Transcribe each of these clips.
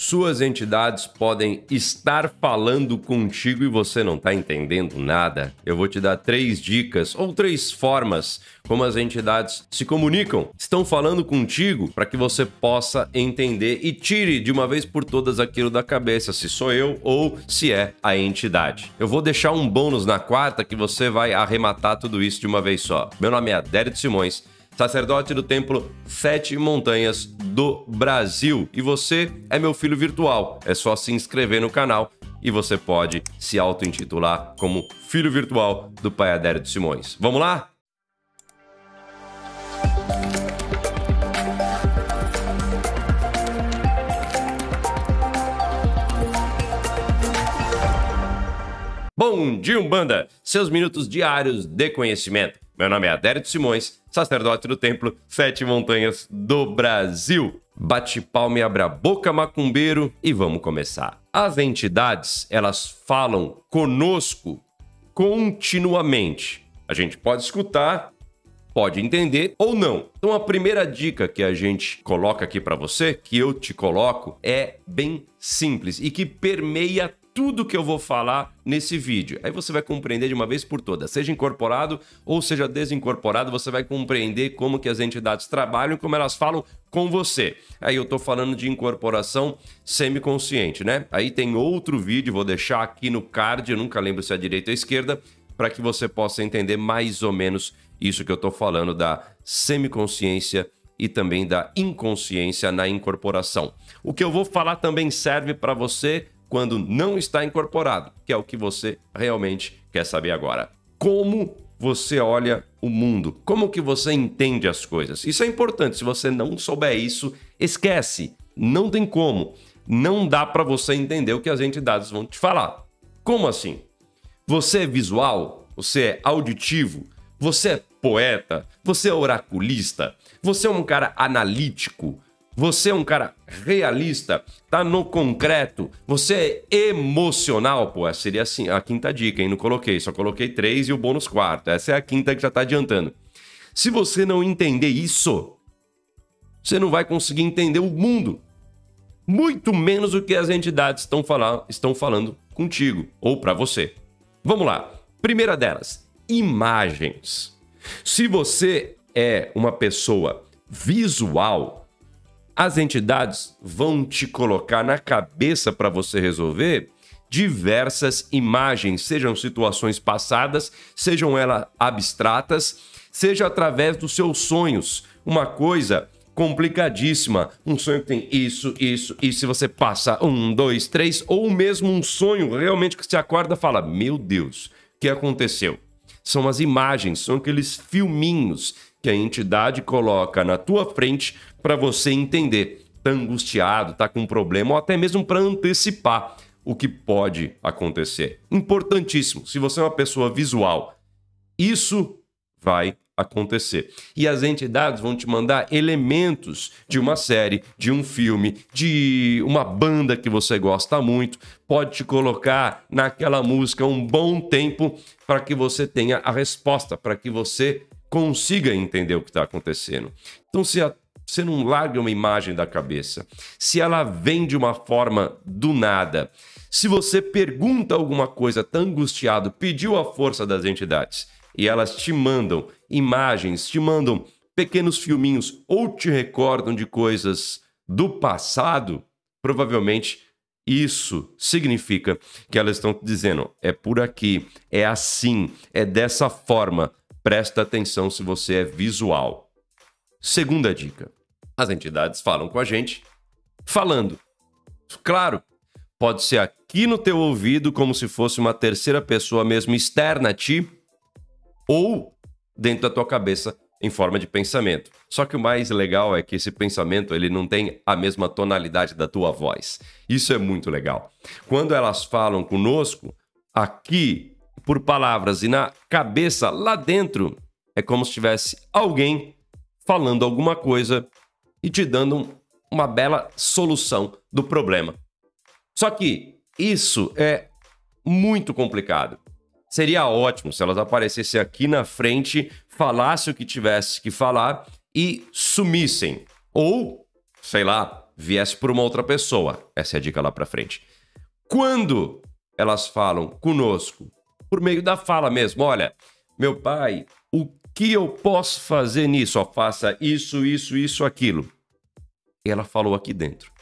Suas entidades podem estar falando contigo e você não está entendendo nada. Eu vou te dar três dicas ou três formas como as entidades se comunicam, estão falando contigo para que você possa entender e tire de uma vez por todas aquilo da cabeça, se sou eu ou se é a entidade. Eu vou deixar um bônus na quarta que você vai arrematar tudo isso de uma vez só. Meu nome é Adérito Simões sacerdote do Templo Sete Montanhas do Brasil. E você é meu filho virtual. É só se inscrever no canal e você pode se auto-intitular como filho virtual do Pai Adério de Simões. Vamos lá? Bom dia, Umbanda! Seus minutos diários de conhecimento. Meu nome é Adérito Simões, sacerdote do Templo Sete Montanhas do Brasil. Bate palma e abra a boca, macumbeiro, e vamos começar. As entidades, elas falam conosco continuamente. A gente pode escutar, pode entender ou não. Então a primeira dica que a gente coloca aqui para você, que eu te coloco, é bem simples e que permeia tudo que eu vou falar nesse vídeo. Aí você vai compreender de uma vez por todas, seja incorporado ou seja desincorporado, você vai compreender como que as entidades trabalham e como elas falam com você. Aí eu tô falando de incorporação semiconsciente, né? Aí tem outro vídeo, vou deixar aqui no card, eu nunca lembro se é direita ou esquerda, para que você possa entender mais ou menos isso que eu tô falando da semiconsciência e também da inconsciência na incorporação. O que eu vou falar também serve para você quando não está incorporado, que é o que você realmente quer saber agora. Como você olha o mundo? Como que você entende as coisas? Isso é importante. Se você não souber isso, esquece. Não tem como. Não dá para você entender o que as entidades vão te falar. Como assim? Você é visual? Você é auditivo? Você é poeta? Você é oraculista? Você é um cara analítico? Você é um cara realista, tá no concreto, você é emocional, pô, seria assim, a quinta dica, hein? Não coloquei, só coloquei três e o bônus quarto. Essa é a quinta que já tá adiantando. Se você não entender isso, você não vai conseguir entender o mundo. Muito menos o que as entidades estão, falar, estão falando contigo ou para você. Vamos lá. Primeira delas, imagens. Se você é uma pessoa visual, as entidades vão te colocar na cabeça para você resolver diversas imagens, sejam situações passadas, sejam elas abstratas, seja através dos seus sonhos. Uma coisa complicadíssima. Um sonho que tem isso, isso, e se você passa um, dois, três, ou mesmo um sonho realmente que você acorda e fala: Meu Deus, o que aconteceu? São as imagens, são aqueles filminhos que a entidade coloca na tua frente para você entender. Tá angustiado, tá com um problema, ou até mesmo para antecipar o que pode acontecer. Importantíssimo, se você é uma pessoa visual, isso vai acontecer. E as entidades vão te mandar elementos de uma série, de um filme, de uma banda que você gosta muito, pode te colocar naquela música um bom tempo para que você tenha a resposta, para que você consiga entender o que está acontecendo. Então, se a, você não larga uma imagem da cabeça, se ela vem de uma forma do nada, se você pergunta alguma coisa, está angustiado, pediu a força das entidades e elas te mandam imagens, te mandam pequenos filminhos ou te recordam de coisas do passado, provavelmente isso significa que elas estão te dizendo: é por aqui, é assim, é dessa forma. Presta atenção se você é visual. Segunda dica: as entidades falam com a gente falando. Claro, pode ser aqui no teu ouvido, como se fosse uma terceira pessoa mesmo externa a ti, ou dentro da tua cabeça em forma de pensamento. Só que o mais legal é que esse pensamento ele não tem a mesma tonalidade da tua voz. Isso é muito legal. Quando elas falam conosco, aqui por palavras e na cabeça lá dentro é como se tivesse alguém falando alguma coisa e te dando uma bela solução do problema. Só que isso é muito complicado. Seria ótimo se elas aparecessem aqui na frente, falassem o que tivesse que falar e sumissem. Ou, sei lá, viesse por uma outra pessoa. Essa é a dica lá para frente. Quando elas falam conosco, por meio da fala mesmo, olha, meu pai, o que eu posso fazer nisso? Ó, faça isso, isso, isso, aquilo. Ela falou aqui dentro.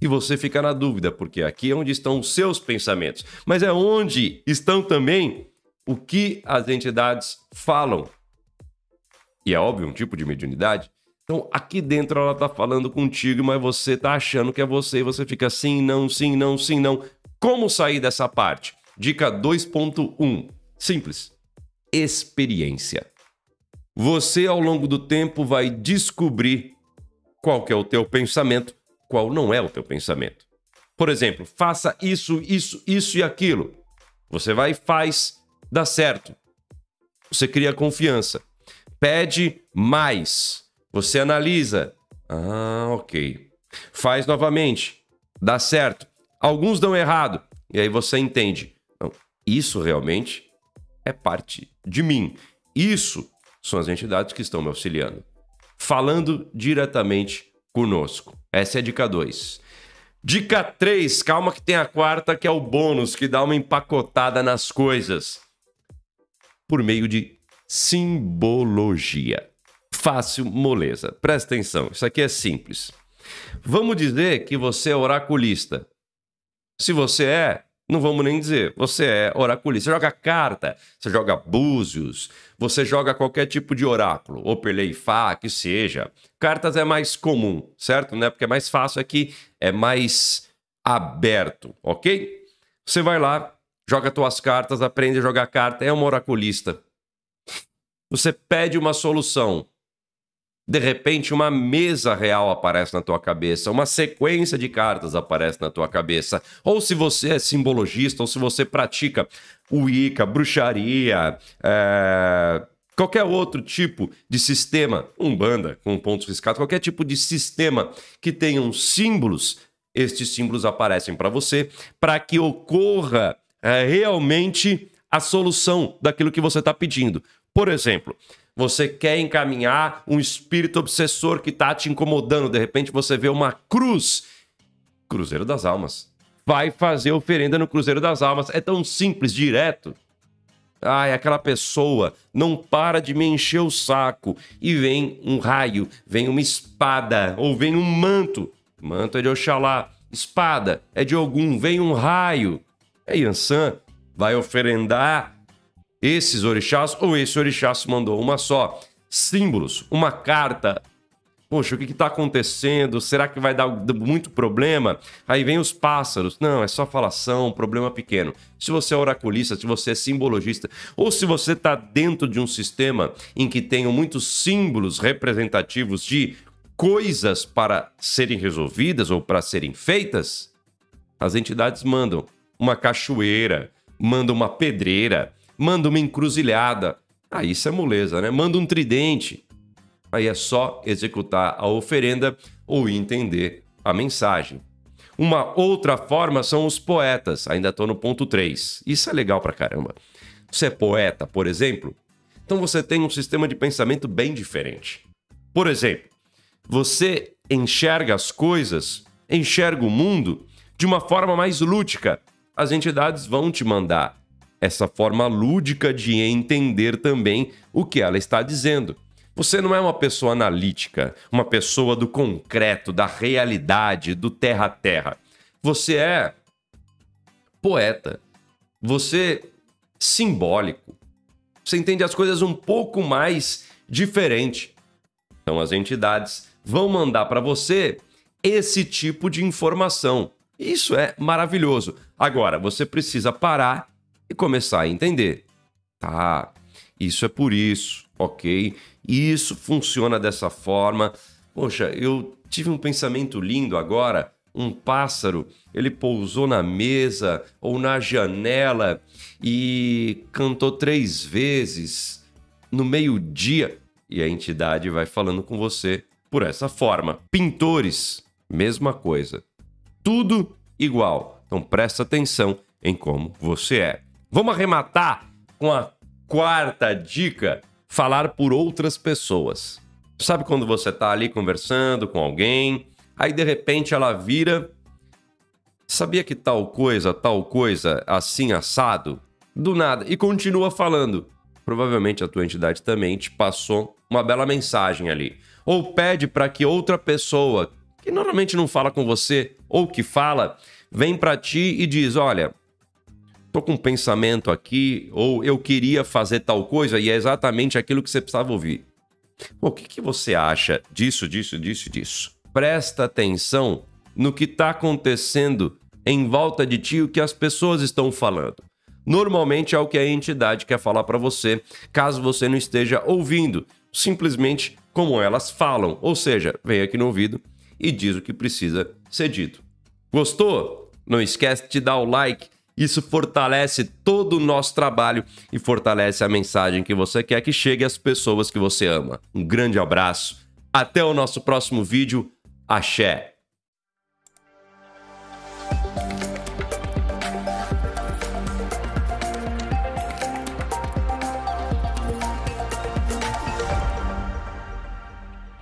E você fica na dúvida, porque aqui é onde estão os seus pensamentos, mas é onde estão também o que as entidades falam. E é óbvio, um tipo de mediunidade. Então, aqui dentro ela está falando contigo, mas você está achando que é você e você fica sim, não, sim, não, sim, não. Como sair dessa parte? Dica 2.1. Simples. Experiência. Você, ao longo do tempo, vai descobrir qual é o teu pensamento, qual não é o teu pensamento. Por exemplo, faça isso, isso, isso e aquilo. Você vai e faz, dá certo. Você cria confiança. Pede mais. Você analisa. Ah, ok. Faz novamente. Dá certo. Alguns dão errado. E aí você entende. Não, isso realmente é parte de mim. Isso são as entidades que estão me auxiliando. Falando diretamente conosco. Essa é a dica 2. Dica 3, calma que tem a quarta, que é o bônus, que dá uma empacotada nas coisas. Por meio de simbologia. Fácil, moleza. Presta atenção, isso aqui é simples. Vamos dizer que você é oraculista. Se você é, não vamos nem dizer. Você é oraculista. Você joga carta, você joga búzios, você joga qualquer tipo de oráculo, ou perleifá, que seja. Cartas é mais comum, certo? Né? Porque é mais fácil aqui, é mais aberto, ok? Você vai lá, joga suas cartas, aprende a jogar carta, é um oraculista. Você pede uma solução de repente uma mesa real aparece na tua cabeça, uma sequência de cartas aparece na tua cabeça. Ou se você é simbologista, ou se você pratica Wicca, bruxaria, é... qualquer outro tipo de sistema, umbanda com pontos riscados, qualquer tipo de sistema que tenham símbolos, estes símbolos aparecem para você para que ocorra é, realmente a solução daquilo que você está pedindo. Por exemplo, você quer encaminhar um espírito obsessor que está te incomodando, de repente você vê uma cruz. Cruzeiro das Almas. Vai fazer oferenda no Cruzeiro das Almas. É tão simples, direto. Ai, aquela pessoa não para de me encher o saco. E vem um raio, vem uma espada, ou vem um manto. Manto é de Oxalá. Espada é de algum, vem um raio. É Yansan, vai oferendar esses orixás ou esse orixá se mandou uma só. Símbolos, uma carta. Poxa, o que está acontecendo? Será que vai dar muito problema? Aí vem os pássaros. Não, é só falação, problema pequeno. Se você é oraculista, se você é simbologista, ou se você está dentro de um sistema em que tenham muitos símbolos representativos de coisas para serem resolvidas ou para serem feitas, as entidades mandam uma cachoeira, mandam uma pedreira, manda uma encruzilhada. Ah, isso é moleza, né? Manda um tridente. Aí é só executar a oferenda ou entender a mensagem. Uma outra forma são os poetas. Ainda estou no ponto 3. Isso é legal pra caramba. Você é poeta, por exemplo? Então você tem um sistema de pensamento bem diferente. Por exemplo, você enxerga as coisas, enxerga o mundo de uma forma mais lúdica. As entidades vão te mandar essa forma lúdica de entender também o que ela está dizendo. Você não é uma pessoa analítica, uma pessoa do concreto, da realidade, do terra a terra. Você é poeta. Você é simbólico. Você entende as coisas um pouco mais diferente. Então as entidades vão mandar para você esse tipo de informação. Isso é maravilhoso. Agora, você precisa parar e começar a entender. Tá, isso é por isso, ok? Isso funciona dessa forma. Poxa, eu tive um pensamento lindo agora. Um pássaro, ele pousou na mesa ou na janela e cantou três vezes no meio-dia. E a entidade vai falando com você por essa forma. Pintores, mesma coisa. Tudo igual. Então presta atenção em como você é. Vamos arrematar com a quarta dica: falar por outras pessoas. Sabe quando você está ali conversando com alguém, Aí de repente ela vira. Sabia que tal coisa, tal coisa, assim assado? Do nada. E continua falando. Provavelmente a tua entidade também te passou uma bela mensagem ali. Ou pede para que outra pessoa, que normalmente não fala com você, ou que fala, vem para ti e diz: Olha, tô com um pensamento aqui, ou eu queria fazer tal coisa, e é exatamente aquilo que você precisava ouvir. o que, que você acha disso, disso, disso, disso? Presta atenção no que está acontecendo em volta de ti, o que as pessoas estão falando. Normalmente é o que a entidade quer falar para você, caso você não esteja ouvindo, simplesmente como elas falam. Ou seja, vem aqui no ouvido e diz o que precisa ser dito. Gostou? Não esquece de dar o like. Isso fortalece todo o nosso trabalho e fortalece a mensagem que você quer que chegue às pessoas que você ama. Um grande abraço. Até o nosso próximo vídeo. Axé!